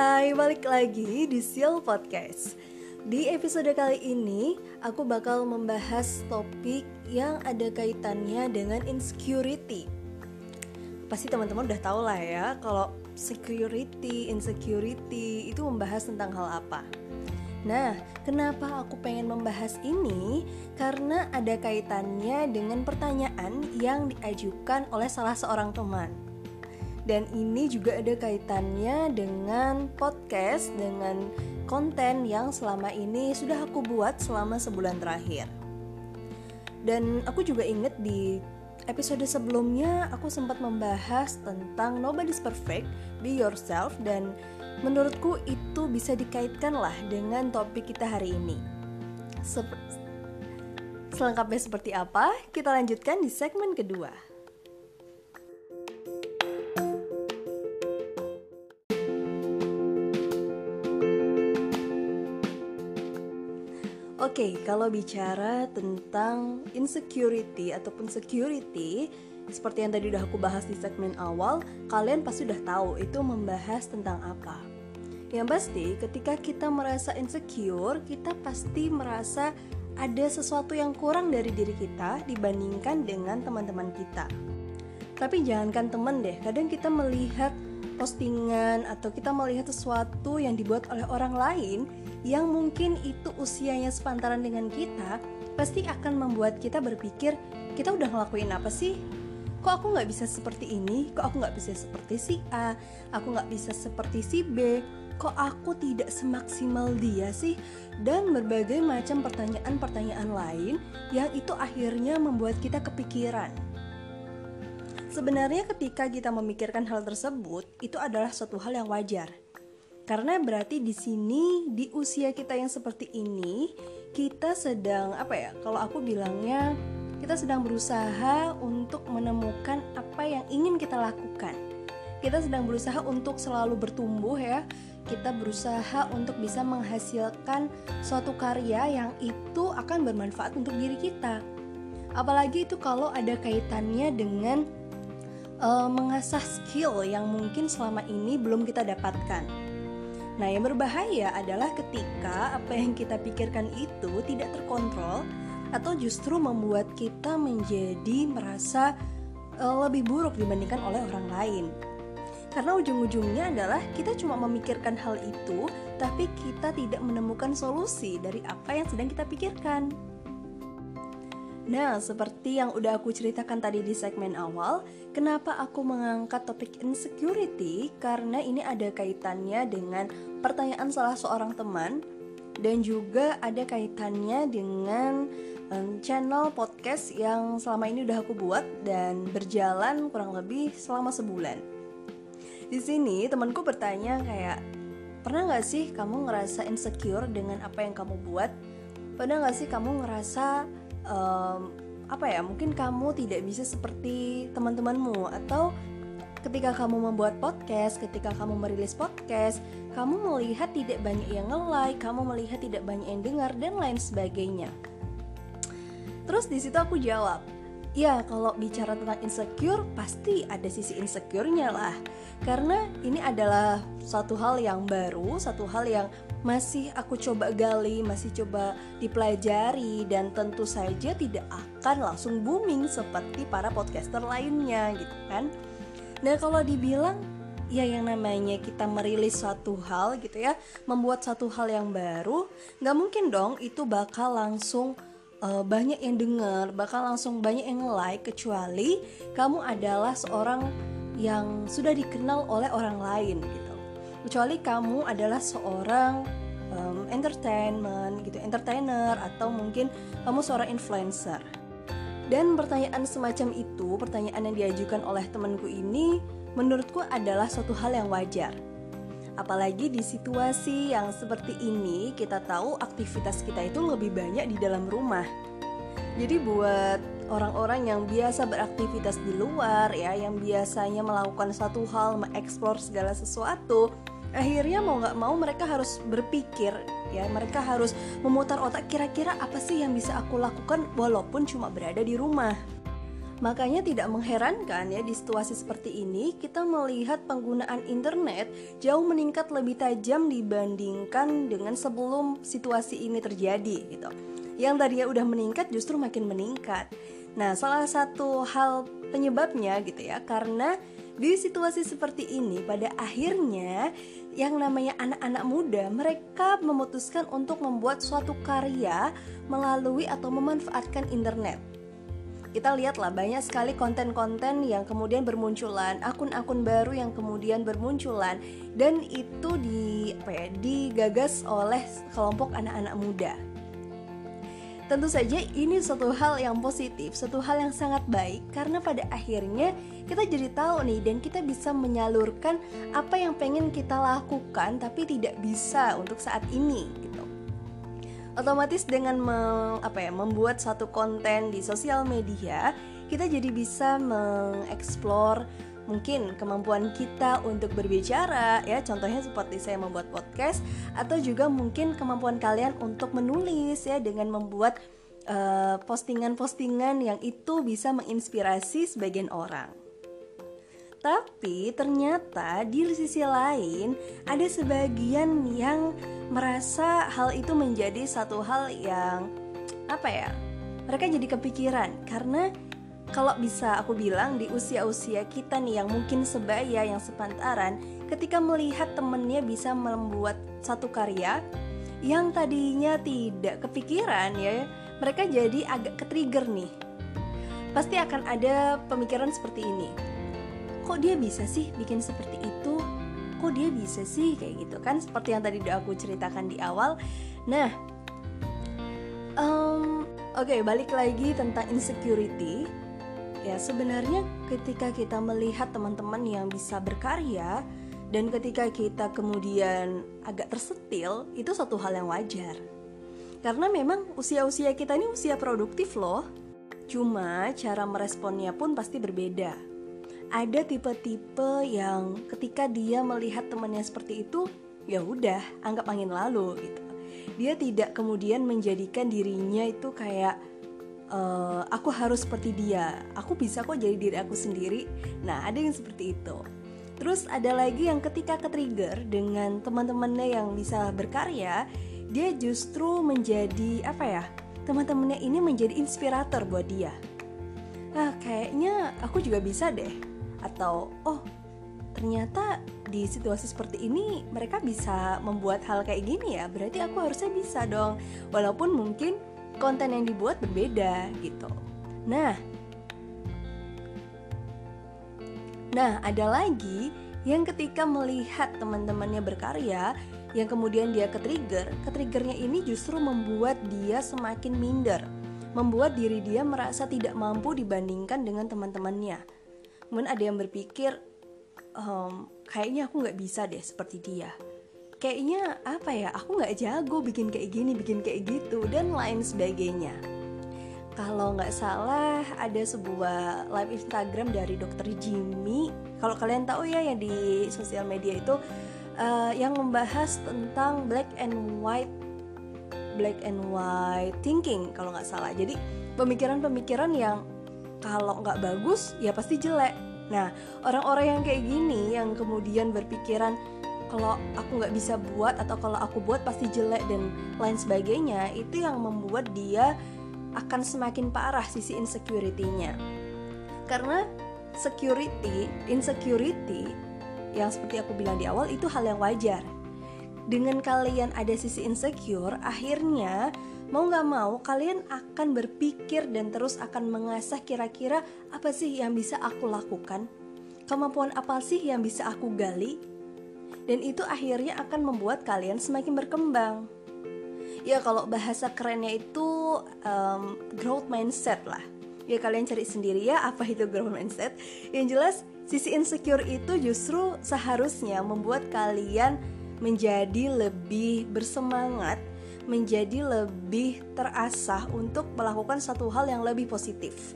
Hai, balik lagi di Seal Podcast. Di episode kali ini, aku bakal membahas topik yang ada kaitannya dengan insecurity. Pasti teman-teman udah tau lah ya, kalau security, insecurity itu membahas tentang hal apa. Nah, kenapa aku pengen membahas ini? Karena ada kaitannya dengan pertanyaan yang diajukan oleh salah seorang teman dan ini juga ada kaitannya dengan podcast dengan konten yang selama ini sudah aku buat selama sebulan terakhir. Dan aku juga inget di episode sebelumnya aku sempat membahas tentang nobody's perfect be yourself dan menurutku itu bisa dikaitkan lah dengan topik kita hari ini. Sep selengkapnya seperti apa? Kita lanjutkan di segmen kedua Oke, okay, kalau bicara tentang insecurity ataupun security, seperti yang tadi udah aku bahas di segmen awal, kalian pasti udah tahu itu membahas tentang apa. Yang pasti, ketika kita merasa insecure, kita pasti merasa ada sesuatu yang kurang dari diri kita dibandingkan dengan teman-teman kita. Tapi jangankan teman deh, kadang kita melihat postingan atau kita melihat sesuatu yang dibuat oleh orang lain yang mungkin itu usianya sepantaran dengan kita pasti akan membuat kita berpikir kita udah ngelakuin apa sih? Kok aku nggak bisa seperti ini? Kok aku nggak bisa seperti si A? Aku nggak bisa seperti si B? Kok aku tidak semaksimal dia sih? Dan berbagai macam pertanyaan-pertanyaan lain yang itu akhirnya membuat kita kepikiran Sebenarnya ketika kita memikirkan hal tersebut itu adalah suatu hal yang wajar karena berarti di sini di usia kita yang seperti ini kita sedang apa ya? Kalau aku bilangnya kita sedang berusaha untuk menemukan apa yang ingin kita lakukan. Kita sedang berusaha untuk selalu bertumbuh ya. Kita berusaha untuk bisa menghasilkan suatu karya yang itu akan bermanfaat untuk diri kita. Apalagi itu kalau ada kaitannya dengan uh, mengasah skill yang mungkin selama ini belum kita dapatkan Nah, yang berbahaya adalah ketika apa yang kita pikirkan itu tidak terkontrol atau justru membuat kita menjadi merasa uh, lebih buruk dibandingkan oleh orang lain. Karena ujung-ujungnya adalah kita cuma memikirkan hal itu, tapi kita tidak menemukan solusi dari apa yang sedang kita pikirkan. Nah, seperti yang udah aku ceritakan tadi di segmen awal, kenapa aku mengangkat topik insecurity? Karena ini ada kaitannya dengan pertanyaan salah seorang teman dan juga ada kaitannya dengan um, channel podcast yang selama ini udah aku buat dan berjalan kurang lebih selama sebulan. Di sini temanku bertanya kayak, pernah nggak sih kamu ngerasa insecure dengan apa yang kamu buat? Pernah nggak sih kamu ngerasa um, apa ya mungkin kamu tidak bisa seperti teman-temanmu atau ketika kamu membuat podcast, ketika kamu merilis podcast, kamu melihat tidak banyak yang nge-like, kamu melihat tidak banyak yang dengar dan lain sebagainya. Terus di situ aku jawab, ya kalau bicara tentang insecure pasti ada sisi insecure-nya lah. Karena ini adalah satu hal yang baru, satu hal yang masih aku coba gali, masih coba dipelajari dan tentu saja tidak akan langsung booming seperti para podcaster lainnya gitu kan. Dan kalau dibilang ya yang namanya kita merilis satu hal gitu ya, membuat satu hal yang baru, nggak mungkin dong itu bakal langsung uh, banyak yang dengar, bakal langsung banyak yang like kecuali kamu adalah seorang yang sudah dikenal oleh orang lain gitu kecuali kamu adalah seorang um, entertainment gitu entertainer atau mungkin kamu seorang influencer. Dan pertanyaan semacam itu pertanyaan yang diajukan oleh temanku ini menurutku adalah suatu hal yang wajar. Apalagi di situasi yang seperti ini kita tahu aktivitas kita itu lebih banyak di dalam rumah. Jadi buat orang-orang yang biasa beraktivitas di luar ya yang biasanya melakukan satu hal mengeksplor segala sesuatu akhirnya mau nggak mau mereka harus berpikir ya mereka harus memutar otak kira-kira apa sih yang bisa aku lakukan walaupun cuma berada di rumah Makanya tidak mengherankan ya di situasi seperti ini kita melihat penggunaan internet jauh meningkat lebih tajam dibandingkan dengan sebelum situasi ini terjadi gitu. Yang tadinya udah meningkat justru makin meningkat. Nah, salah satu hal penyebabnya gitu ya karena di situasi seperti ini pada akhirnya yang namanya anak-anak muda mereka memutuskan untuk membuat suatu karya melalui atau memanfaatkan internet kita lihatlah banyak sekali konten-konten yang kemudian bermunculan, akun-akun baru yang kemudian bermunculan dan itu di apa ya, digagas oleh kelompok anak-anak muda. Tentu saja ini suatu hal yang positif, suatu hal yang sangat baik. Karena pada akhirnya kita jadi tahu nih dan kita bisa menyalurkan apa yang pengen kita lakukan tapi tidak bisa untuk saat ini gitu. Otomatis dengan me, apa ya membuat satu konten di sosial media kita jadi bisa mengeksplor mungkin kemampuan kita untuk berbicara ya contohnya seperti saya membuat podcast atau juga mungkin kemampuan kalian untuk menulis ya dengan membuat eh, postingan-postingan uh, yang itu bisa menginspirasi sebagian orang tapi ternyata di sisi lain ada sebagian yang merasa hal itu menjadi satu hal yang apa ya? Mereka jadi kepikiran karena kalau bisa aku bilang di usia-usia kita nih yang mungkin sebaya yang sepantaran ketika melihat temennya bisa membuat satu karya yang tadinya tidak kepikiran ya mereka jadi agak ke-trigger nih. Pasti akan ada pemikiran seperti ini. Kok dia bisa sih bikin seperti itu? Kok dia bisa sih? Kayak gitu kan seperti yang tadi udah aku ceritakan di awal. Nah um, oke okay, balik lagi tentang insecurity ya sebenarnya ketika kita melihat teman-teman yang bisa berkarya dan ketika kita kemudian agak tersetil itu satu hal yang wajar. Karena memang usia-usia kita ini usia produktif loh. Cuma cara meresponnya pun pasti berbeda. Ada tipe-tipe yang ketika dia melihat temannya seperti itu ya udah anggap angin lalu gitu. Dia tidak kemudian menjadikan dirinya itu kayak uh, aku harus seperti dia. Aku bisa kok jadi diri aku sendiri. Nah ada yang seperti itu. Terus ada lagi yang ketika ke trigger dengan teman-temannya yang bisa berkarya dia justru menjadi apa ya teman-temannya ini menjadi inspirator buat dia. Ah kayaknya aku juga bisa deh. Atau oh ternyata di situasi seperti ini mereka bisa membuat hal kayak gini ya. Berarti aku harusnya bisa dong. Walaupun mungkin konten yang dibuat berbeda gitu. Nah nah ada lagi yang ketika melihat teman-temannya berkarya yang kemudian dia ke-trigger, ke-triggernya ini justru membuat dia semakin minder, membuat diri dia merasa tidak mampu dibandingkan dengan teman-temannya. Kemudian ada yang berpikir um, kayaknya aku nggak bisa deh seperti dia kayaknya apa ya aku nggak jago bikin kayak gini bikin kayak gitu dan lain sebagainya. Kalau nggak salah ada sebuah live Instagram dari dokter Jimmy. Kalau kalian tahu ya yang di sosial media itu uh, yang membahas tentang black and white black and white thinking kalau nggak salah. Jadi pemikiran-pemikiran yang kalau nggak bagus ya pasti jelek. Nah orang-orang yang kayak gini yang kemudian berpikiran kalau aku nggak bisa buat atau kalau aku buat pasti jelek dan lain sebagainya itu yang membuat dia akan semakin parah sisi insecurity-nya karena security insecurity yang seperti aku bilang di awal itu hal yang wajar dengan kalian ada sisi insecure akhirnya Mau gak mau, kalian akan berpikir dan terus akan mengasah kira-kira apa sih yang bisa aku lakukan? Kemampuan apa sih yang bisa aku gali? Dan itu akhirnya akan membuat kalian semakin berkembang. Ya kalau bahasa kerennya itu um, growth mindset lah. Ya kalian cari sendiri ya apa itu growth mindset. Yang jelas sisi insecure itu justru seharusnya membuat kalian menjadi lebih bersemangat menjadi lebih terasah untuk melakukan satu hal yang lebih positif.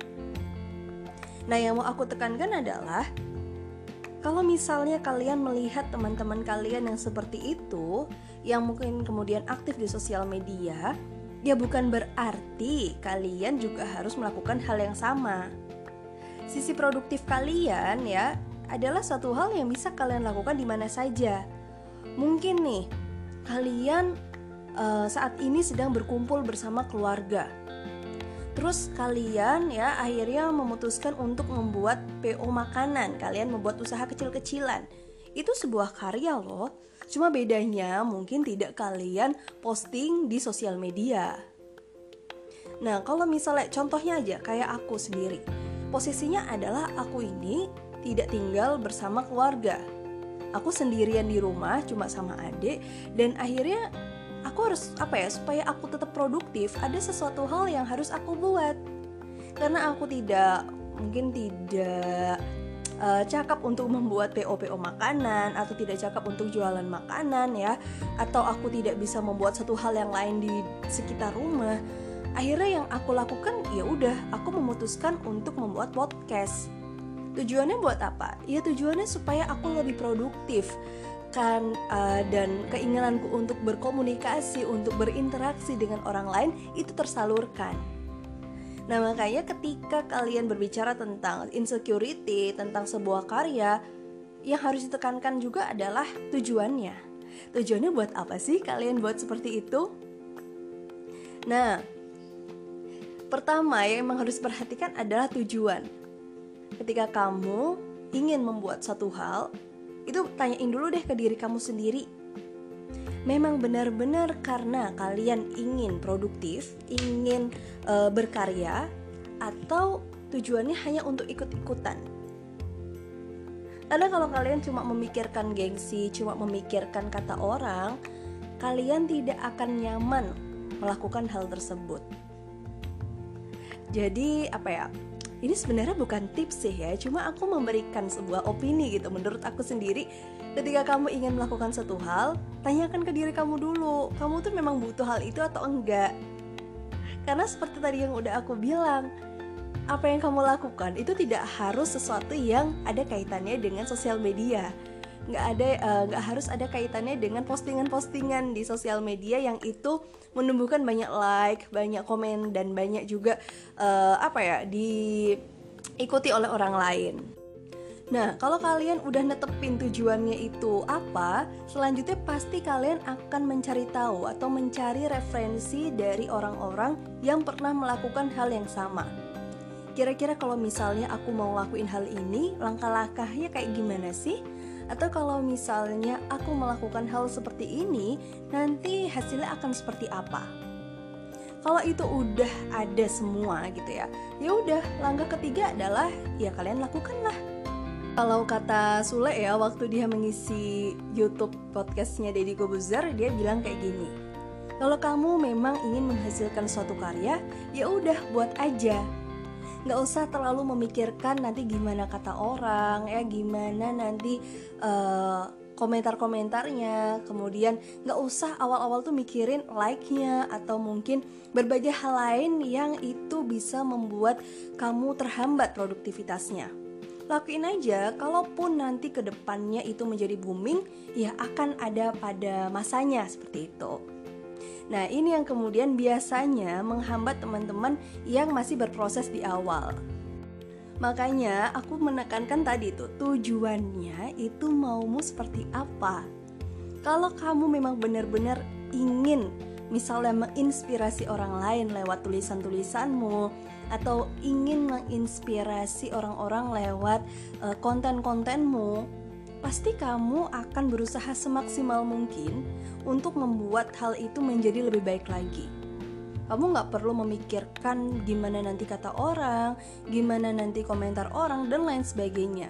Nah, yang mau aku tekankan adalah kalau misalnya kalian melihat teman-teman kalian yang seperti itu, yang mungkin kemudian aktif di sosial media, ya bukan berarti kalian juga harus melakukan hal yang sama. sisi produktif kalian ya adalah satu hal yang bisa kalian lakukan di mana saja. Mungkin nih, kalian uh, saat ini sedang berkumpul bersama keluarga. Terus kalian ya akhirnya memutuskan untuk membuat PO makanan. Kalian membuat usaha kecil-kecilan. Itu sebuah karya loh. Cuma bedanya mungkin tidak kalian posting di sosial media. Nah, kalau misalnya contohnya aja kayak aku sendiri. Posisinya adalah aku ini tidak tinggal bersama keluarga. Aku sendirian di rumah cuma sama adik dan akhirnya aku harus apa ya supaya aku tetap produktif ada sesuatu hal yang harus aku buat. Karena aku tidak mungkin tidak uh, cakap untuk membuat PO-PO makanan atau tidak cakap untuk jualan makanan ya. Atau aku tidak bisa membuat satu hal yang lain di sekitar rumah. Akhirnya yang aku lakukan ya udah aku memutuskan untuk membuat podcast. Tujuannya buat apa? Ya tujuannya supaya aku lebih produktif uh, dan keinginanku untuk berkomunikasi untuk berinteraksi dengan orang lain itu tersalurkan. Nah makanya ketika kalian berbicara tentang insecurity, tentang sebuah karya Yang harus ditekankan juga adalah tujuannya. Tujuannya buat apa sih kalian buat seperti itu? Nah, pertama yang memang harus perhatikan adalah tujuan. Ketika kamu ingin membuat satu hal Itu tanyain dulu deh ke diri kamu sendiri memang benar-benar karena kalian ingin produktif, ingin e, berkarya, atau tujuannya hanya untuk ikut-ikutan. Karena kalau kalian cuma memikirkan gengsi, cuma memikirkan kata orang, kalian tidak akan nyaman melakukan hal tersebut. Jadi apa ya? Ini sebenarnya bukan tips sih ya, cuma aku memberikan sebuah opini gitu menurut aku sendiri ketika kamu ingin melakukan satu hal, tanyakan ke diri kamu dulu, kamu tuh memang butuh hal itu atau enggak. Karena seperti tadi yang udah aku bilang, apa yang kamu lakukan itu tidak harus sesuatu yang ada kaitannya dengan sosial media. Nggak ada, uh, nggak harus ada kaitannya dengan postingan-postingan di sosial media yang itu menumbuhkan banyak like, banyak komen dan banyak juga uh, apa ya diikuti oleh orang lain. Nah, kalau kalian udah netepin tujuannya itu apa, selanjutnya pasti kalian akan mencari tahu atau mencari referensi dari orang-orang yang pernah melakukan hal yang sama. Kira-kira kalau misalnya aku mau lakuin hal ini, langkah-langkahnya kayak gimana sih? Atau kalau misalnya aku melakukan hal seperti ini, nanti hasilnya akan seperti apa? Kalau itu udah ada semua gitu ya, ya udah langkah ketiga adalah ya kalian lakukanlah kalau kata Sule ya waktu dia mengisi YouTube podcastnya Deddy Kobuzer dia bilang kayak gini kalau kamu memang ingin menghasilkan suatu karya ya udah buat aja nggak usah terlalu memikirkan nanti gimana kata orang ya gimana nanti uh, komentar-komentarnya. Kemudian nggak usah awal-awal tuh mikirin like-nya atau mungkin berbagai hal lain yang itu bisa membuat kamu terhambat produktivitasnya. Lakuin aja kalaupun nanti ke depannya itu menjadi booming ya akan ada pada masanya seperti itu Nah ini yang kemudian biasanya menghambat teman-teman yang masih berproses di awal. Makanya aku menekankan tadi tuh tujuannya itu maumu seperti apa? Kalau kamu memang benar-benar ingin misalnya menginspirasi orang lain lewat tulisan-tulisanmu atau ingin menginspirasi orang-orang lewat uh, konten-kontenmu, pasti kamu akan berusaha semaksimal mungkin untuk membuat hal itu menjadi lebih baik lagi. Kamu nggak perlu memikirkan gimana nanti kata orang, gimana nanti komentar orang, dan lain sebagainya.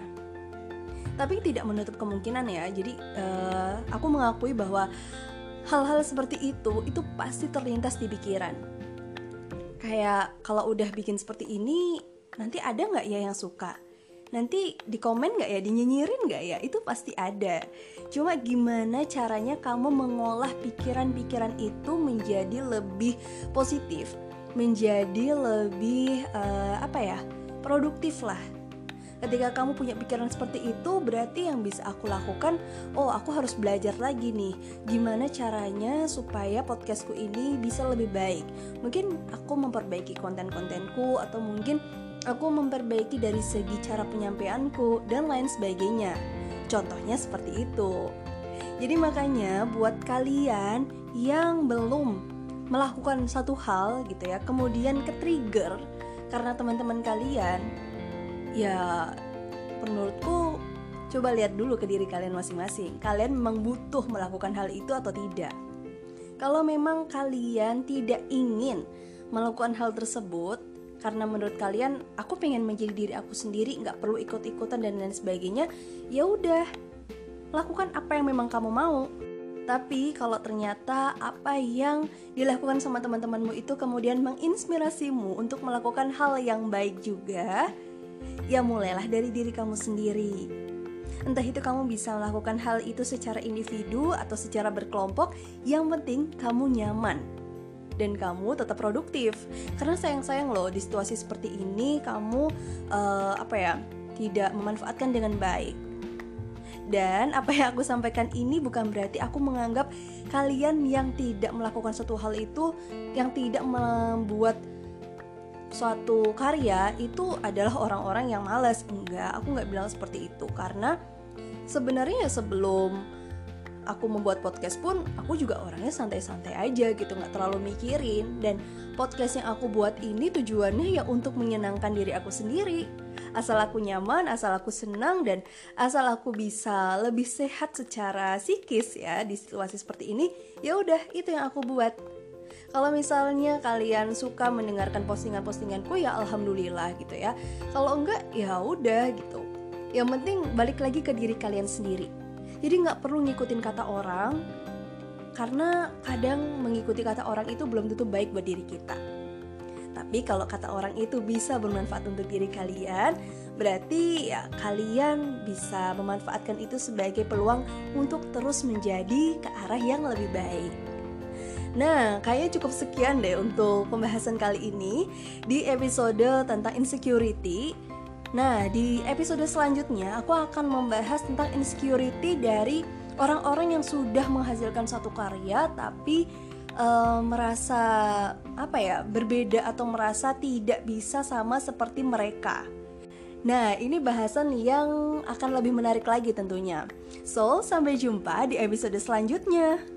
Tapi tidak menutup kemungkinan ya. Jadi uh, aku mengakui bahwa hal-hal seperti itu itu pasti terlintas di pikiran kayak kalau udah bikin seperti ini nanti ada nggak ya yang suka nanti di komen nggak ya? Dinyinyirin nggak ya? Itu pasti ada. Cuma gimana caranya kamu mengolah pikiran-pikiran itu menjadi lebih positif? Menjadi lebih uh, apa ya? Produktif lah. Ketika kamu punya pikiran seperti itu berarti yang bisa aku lakukan oh aku harus belajar lagi nih. Gimana caranya supaya podcastku ini bisa lebih baik? Mungkin aku memperbaiki konten-kontenku atau mungkin aku memperbaiki dari segi cara penyampaianku dan lain sebagainya. Contohnya seperti itu. Jadi makanya buat kalian yang belum melakukan satu hal gitu ya, kemudian ke-trigger karena teman-teman kalian ya menurutku coba lihat dulu ke diri kalian masing-masing. Kalian memang butuh melakukan hal itu atau tidak? Kalau memang kalian tidak ingin melakukan hal tersebut karena menurut kalian aku pengen menjadi diri aku sendiri, nggak perlu ikut-ikutan dan lain sebagainya, ya udah lakukan apa yang memang kamu mau. Tapi kalau ternyata apa yang dilakukan sama teman-temanmu itu kemudian menginspirasimu untuk melakukan hal yang baik juga, ya mulailah dari diri kamu sendiri Entah itu kamu bisa melakukan hal itu secara individu atau secara berkelompok, yang penting kamu nyaman dan kamu tetap produktif. Karena sayang-sayang loh di situasi seperti ini kamu uh, apa ya tidak memanfaatkan dengan baik. Dan apa yang aku sampaikan ini bukan berarti aku menganggap kalian yang tidak melakukan suatu hal itu yang tidak membuat suatu karya itu adalah orang-orang yang malas. Enggak, aku nggak bilang seperti itu karena sebenarnya sebelum aku membuat podcast pun aku juga orangnya santai-santai aja gitu nggak terlalu mikirin. Dan podcast yang aku buat ini tujuannya ya untuk menyenangkan diri aku sendiri. Asal aku nyaman asal aku senang dan asal aku bisa lebih sehat secara psikis ya di situasi seperti ini ya udah itu yang aku buat. Kalau misalnya kalian suka mendengarkan postingan-postinganku ya alhamdulillah gitu ya. Kalau enggak ya udah gitu. Yang penting balik lagi ke diri kalian sendiri jadi nggak perlu ngikutin kata orang karena kadang mengikuti kata orang itu belum tentu baik buat diri kita tapi kalau kata orang itu bisa bermanfaat untuk diri kalian berarti ya kalian bisa memanfaatkan itu sebagai peluang untuk terus menjadi ke arah yang lebih baik Nah, kayaknya cukup sekian deh untuk pembahasan kali ini di episode tentang insecurity. Nah, di episode selanjutnya aku akan membahas tentang insecurity dari orang-orang yang sudah menghasilkan satu karya tapi uh, merasa apa ya, berbeda atau merasa tidak bisa sama seperti mereka. Nah, ini bahasan yang akan lebih menarik lagi tentunya. So, sampai jumpa di episode selanjutnya.